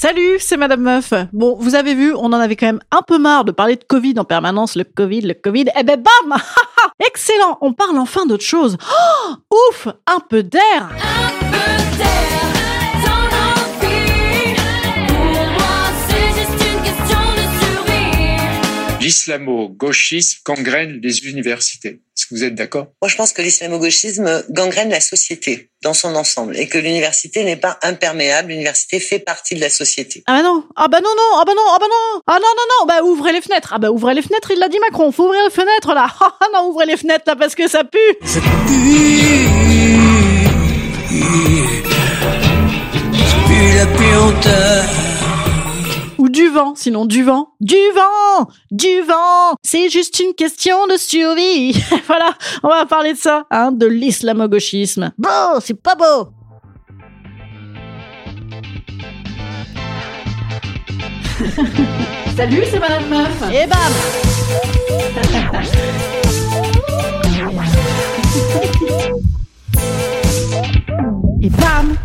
Salut, c'est Madame Meuf. Bon, vous avez vu, on en avait quand même un peu marre de parler de Covid en permanence, le Covid, le Covid. Eh ben bam Excellent, on parle enfin d'autre chose. Oh, ouf, un peu d'air. L'islamo-gauchisme gangrène les universités. Est-ce que vous êtes d'accord? Moi, je pense que l'islamo-gauchisme gangrène la société dans son ensemble et que l'université n'est pas imperméable. L'université fait partie de la société. Ah bah non, ah bah non, non, ah bah non, ah bah non, ah non, non, non, bah ouvrez les fenêtres, ah bah ouvrez les fenêtres, il l'a dit Macron, faut ouvrir les fenêtres là, ah non, ouvrez les fenêtres là parce que ça pue. Ça pue, pue la puanteur. Vent, sinon du vent. Du vent Du vent C'est juste une question de survie. voilà, on va parler de ça, hein, de l'islamo-gauchisme. Beau, c'est pas beau Salut, c'est Madame Meuf Et bam Et bam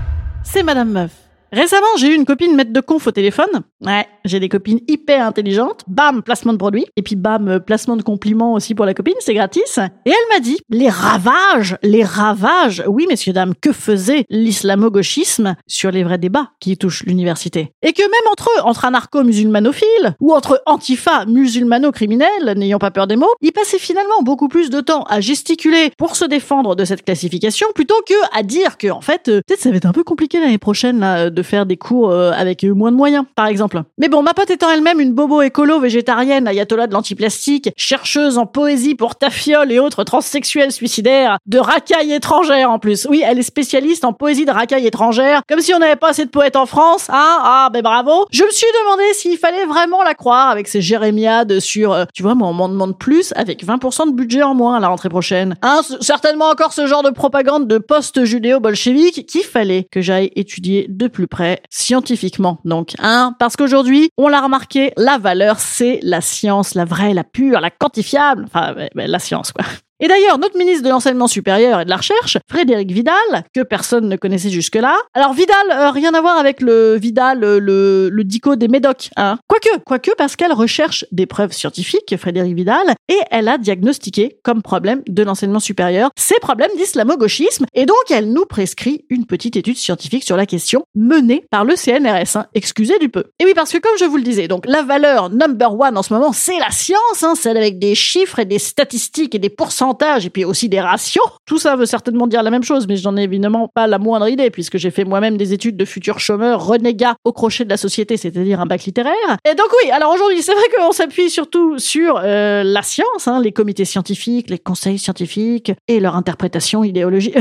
C'est Madame Meuf Récemment, j'ai eu une copine maître de conf au téléphone. Ouais, j'ai des copines hyper intelligentes. Bam, placement de produit. Et puis bam, euh, placement de compliments aussi pour la copine, c'est gratis. Et elle m'a dit, les ravages, les ravages, oui messieurs dames, que faisait l'islamo-gauchisme sur les vrais débats qui touchent l'université? Et que même entre eux, entre anarcho-musulmanophiles, ou entre antifa musulmano-criminels, n'ayant pas peur des mots, ils passaient finalement beaucoup plus de temps à gesticuler pour se défendre de cette classification plutôt que à dire que, en fait, euh, peut-être ça va être un peu compliqué l'année prochaine, là, faire des cours euh, avec moins de moyens, par exemple. Mais bon, ma pote étant elle-même une bobo écolo végétarienne, ayatollah de l'antiplastique, chercheuse en poésie pour tafiole et autres transsexuels suicidaires, de racailles étrangères en plus. Oui, elle est spécialiste en poésie de racailles étrangères, comme si on n'avait pas assez de poètes en France, hein Ah, ben bravo. Je me suis demandé s'il fallait vraiment la croire avec ses jérémiades sur, euh, tu vois, moi on m'en demande plus avec 20% de budget en moins à la rentrée prochaine. Hein, certainement encore ce genre de propagande de post-judéo-bolchevique qu'il fallait que j'aille étudier de plus scientifiquement donc. Hein, parce qu'aujourd'hui, on l'a remarqué, la valeur, c'est la science, la vraie, la pure, la quantifiable, enfin, la science, quoi. Et d'ailleurs, notre ministre de l'enseignement supérieur et de la recherche, Frédéric Vidal, que personne ne connaissait jusque-là. Alors Vidal, euh, rien à voir avec le Vidal, euh, le, le dico des médocs, hein. Quoique, quoique parce qu'elle recherche des preuves scientifiques, Frédéric Vidal, et elle a diagnostiqué comme problème de l'enseignement supérieur ces problèmes d'islamo-gauchisme, et donc elle nous prescrit une petite étude scientifique sur la question menée par le CNRS, hein. excusez du peu. Et oui, parce que comme je vous le disais, donc la valeur number one en ce moment, c'est la science, hein, celle avec des chiffres et des statistiques et des pourcentages et puis aussi des ratios. Tout ça veut certainement dire la même chose, mais j'en ai évidemment pas la moindre idée puisque j'ai fait moi-même des études de futurs chômeurs renégats au crochet de la société, c'est-à-dire un bac littéraire. Et donc oui, alors aujourd'hui, c'est vrai qu'on s'appuie surtout sur euh, la science, hein, les comités scientifiques, les conseils scientifiques et leur interprétation idéologique.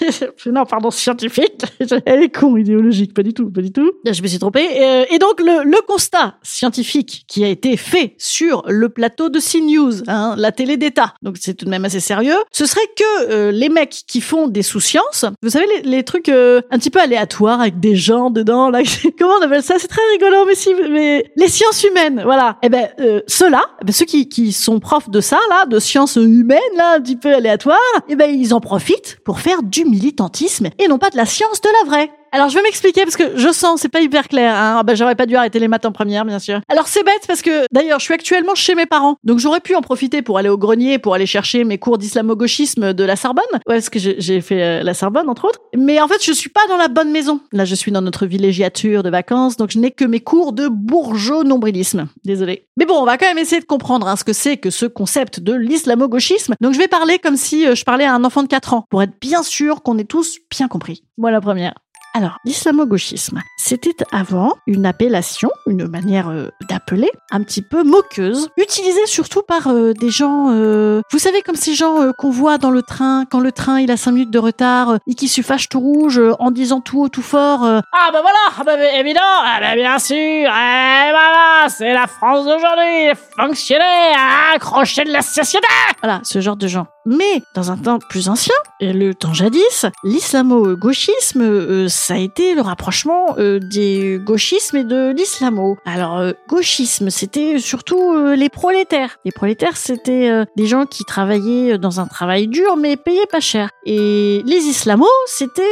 non, pardon, scientifique. Elle est con, idéologique, pas du tout, pas du tout. Je me suis trompée. Euh, et donc le, le, constat scientifique qui a été fait sur le plateau de CNews, hein, la télé d'État, donc c'est tout de même assez sérieux, ce serait que euh, les mecs qui font des sous-sciences, vous savez les, les trucs euh, un petit peu aléatoires avec des gens dedans, là, comment on appelle ça? C'est très rigolo, mais si, mais les sciences humaines, voilà. Eh ben euh, ceux-là, eh ben, ceux qui, qui sont profs de ça, là, de sciences humaines, là, un petit peu aléatoires, eh ben ils en profitent pour faire du militantisme et non pas de la science de la vraie. Alors je vais m'expliquer parce que je sens c'est pas hyper clair. Hein. Bah, j'aurais pas dû arrêter les maths en première, bien sûr. Alors c'est bête parce que d'ailleurs je suis actuellement chez mes parents, donc j'aurais pu en profiter pour aller au grenier, pour aller chercher mes cours d'islamo-gauchisme de la Sorbonne. Ouais, parce que j'ai fait euh, la Sorbonne entre autres. Mais en fait je suis pas dans la bonne maison. Là je suis dans notre villégiature de vacances, donc je n'ai que mes cours de bourgeot nombrilisme. Désolé. Mais bon, on va quand même essayer de comprendre hein, ce que c'est que ce concept de l'islamo-gauchisme. Donc je vais parler comme si euh, je parlais à un enfant de 4 ans pour être bien sûr qu'on ait tous bien compris. Moi la première. Alors, l'islamo-gauchisme, c'était avant une appellation, une manière euh, d'appeler, un petit peu moqueuse, utilisée surtout par euh, des gens, euh, vous savez, comme ces gens euh, qu'on voit dans le train, quand le train il a 5 minutes de retard et qui se fâchent tout rouge en disant tout haut, tout fort Ah bah voilà, ah bah, évident, ah bah, bien sûr, et voilà, c'est la France d'aujourd'hui, les fonctionnaires, accrochés de la société Voilà, ce genre de gens. Mais dans un temps plus ancien, et le temps jadis, l'islamo-gauchisme, euh, ça a été le rapprochement euh, des gauchismes et de l'islamo. Alors, euh, gauchisme, c'était surtout euh, les prolétaires. Les prolétaires, c'était euh, des gens qui travaillaient dans un travail dur mais payaient pas cher. Et les islamos, c'était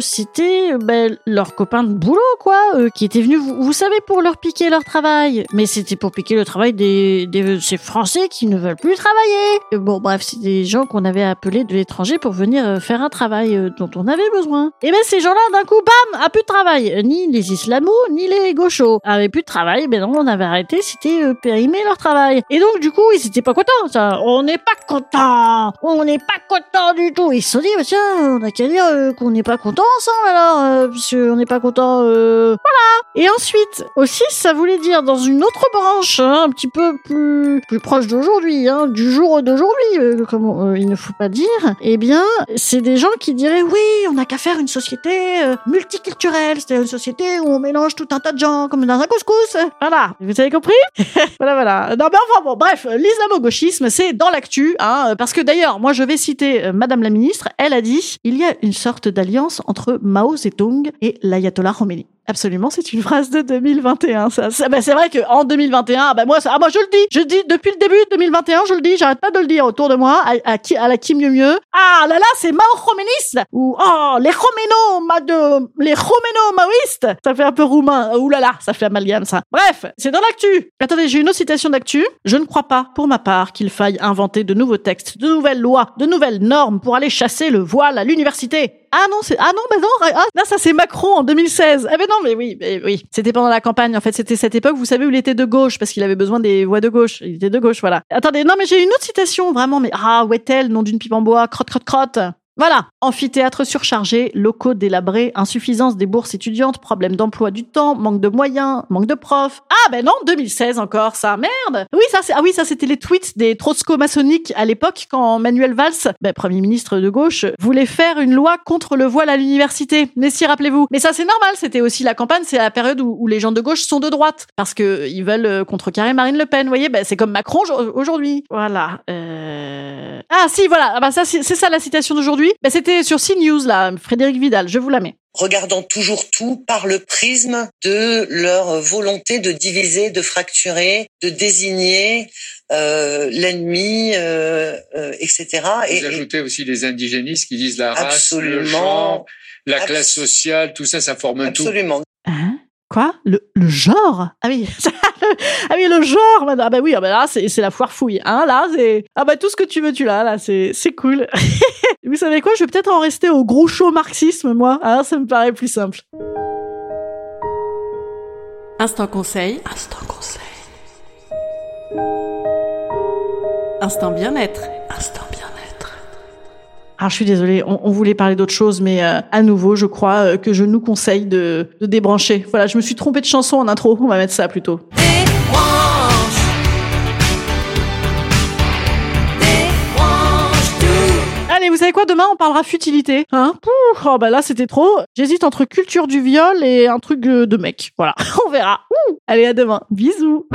c'était ben, leurs copains de boulot, quoi, qui étaient venus, vous, savez, pour leur piquer leur travail. Mais c'était pour piquer le travail des, ces Français qui ne veulent plus travailler. Bon, bref, c'est des gens qu'on avait appelés de l'étranger pour venir faire un travail dont on avait besoin. Et ben ces gens-là, d'un coup, bam, a plus de travail. Ni les islamos, ni les gauchos avaient plus de travail. Ben non, on avait arrêté, c'était euh, périmé leur travail. Et donc, du coup, ils étaient pas contents. Ça. On n'est pas contents. On n'est pas contents du tout. Ils se sont dit, bah, tiens, on a qu'à dire euh, qu'on n'est pas contents ensemble alors, euh, parce n'est pas contents. Euh... Voilà. Et ensuite, aussi, ça voulait dire dans une autre branche, hein, un petit peu plus plus proche d'aujourd'hui, hein, du jour d'aujourd'hui, euh, comme euh, il ne faut pas dire. Eh bien, c'est des gens qui diraient oui, on n'a qu'à faire une société euh, multiculturelle, c'est une société où on mélange tout un tas de gens comme dans un couscous. Voilà, vous avez compris? Voilà, voilà. Non, mais enfin bon, bref, l'islamo-gauchisme, c'est dans l'actu, hein, parce que d'ailleurs, moi, je vais citer euh, Madame la ministre. Elle a dit il y a une sorte d'alliance entre Mao Zedong et l'ayatollah Khomeini. Absolument, c'est une phrase de 2021. Ça, ça bah, c'est vrai que en 2021, bah moi, ça, ah, moi je le dis, je le dis depuis le début de 2021, je le dis, j'arrête pas de le dire autour de moi, à, qui- à la qui mieux mieux. Ah là là, c'est Mao Khomenis ou oh les Khomeno, ma les maoïstes. Ça fait un peu roumain. Ouh là là, ça fait amalgame ça. Bref, c'est dans l'actu. Attendez, j'ai une autre citation d'actu. Je ne crois pas, pour ma part, qu'il faille inventer de nouveaux textes, de nouvelles lois, de nouvelles normes pour aller chasser le voile à l'université. Ah non, c'est ah non, bah non, ah, là ça c'est Macron en 2016. Ah ben non, mais oui, mais oui, c'était pendant la campagne. En fait, c'était cette époque, vous savez, où il était de gauche parce qu'il avait besoin des voix de gauche. Il était de gauche, voilà. Attendez, non, mais j'ai une autre citation, vraiment, mais ah, Wettel, nom d'une pipe en bois, crotte, crotte, crotte. Voilà, amphithéâtre surchargé, locaux délabrés, insuffisance des bourses étudiantes, problème d'emploi du temps, manque de moyens, manque de profs. Ah ben non, 2016 encore ça, merde. Oui ça c'est ah oui ça c'était les tweets des trotsko-maçonniques à l'époque quand Manuel Valls, ben, premier ministre de gauche, voulait faire une loi contre le voile à l'université. Mais si rappelez-vous. Mais ça c'est normal, c'était aussi la campagne, c'est la période où, les gens de gauche sont de droite parce que ils veulent euh, contrecarrer Marine Le Pen. Vous voyez, ben, c'est comme Macron au- aujourd'hui. Voilà. Euh... Ah si voilà, ah, bah, ça c'est ça la citation d'aujourd'hui. Ben, c'était sur CNews là, Frédéric Vidal, je vous la mets. regardant toujours tout par le prisme de leur volonté de diviser, de fracturer, de désigner euh, l'ennemi, euh, euh, etc. Vous Et, et- ajoutez aussi les indigénistes qui disent la race, le Absolument. genre, la classe sociale, tout ça, ça forme un tout. absolument. Hein Quoi? Le, le genre? Ah oui, ah oui le genre. Ah bah oui, ah bah là c'est la foire fouille. Hein là c'est ah bah tout ce que tu veux tu l'as là c'est c'est cool. Vous savez quoi? Je vais peut-être en rester au gros show marxisme moi. Alors ça me paraît plus simple. Instant conseil. Instant conseil. Instant bien-être. Instant. Alors je suis désolée, on, on voulait parler d'autre chose, mais euh, à nouveau, je crois euh, que je nous conseille de, de débrancher. Voilà, je me suis trompée de chanson en intro. On va mettre ça plutôt. Allez, vous savez quoi? Demain, on parlera futilité. Hein? Pouh, Oh bah là, c'était trop. J'hésite entre culture du viol et un truc euh, de mec. Voilà, on verra. Ouh. Allez, à demain. Bisous.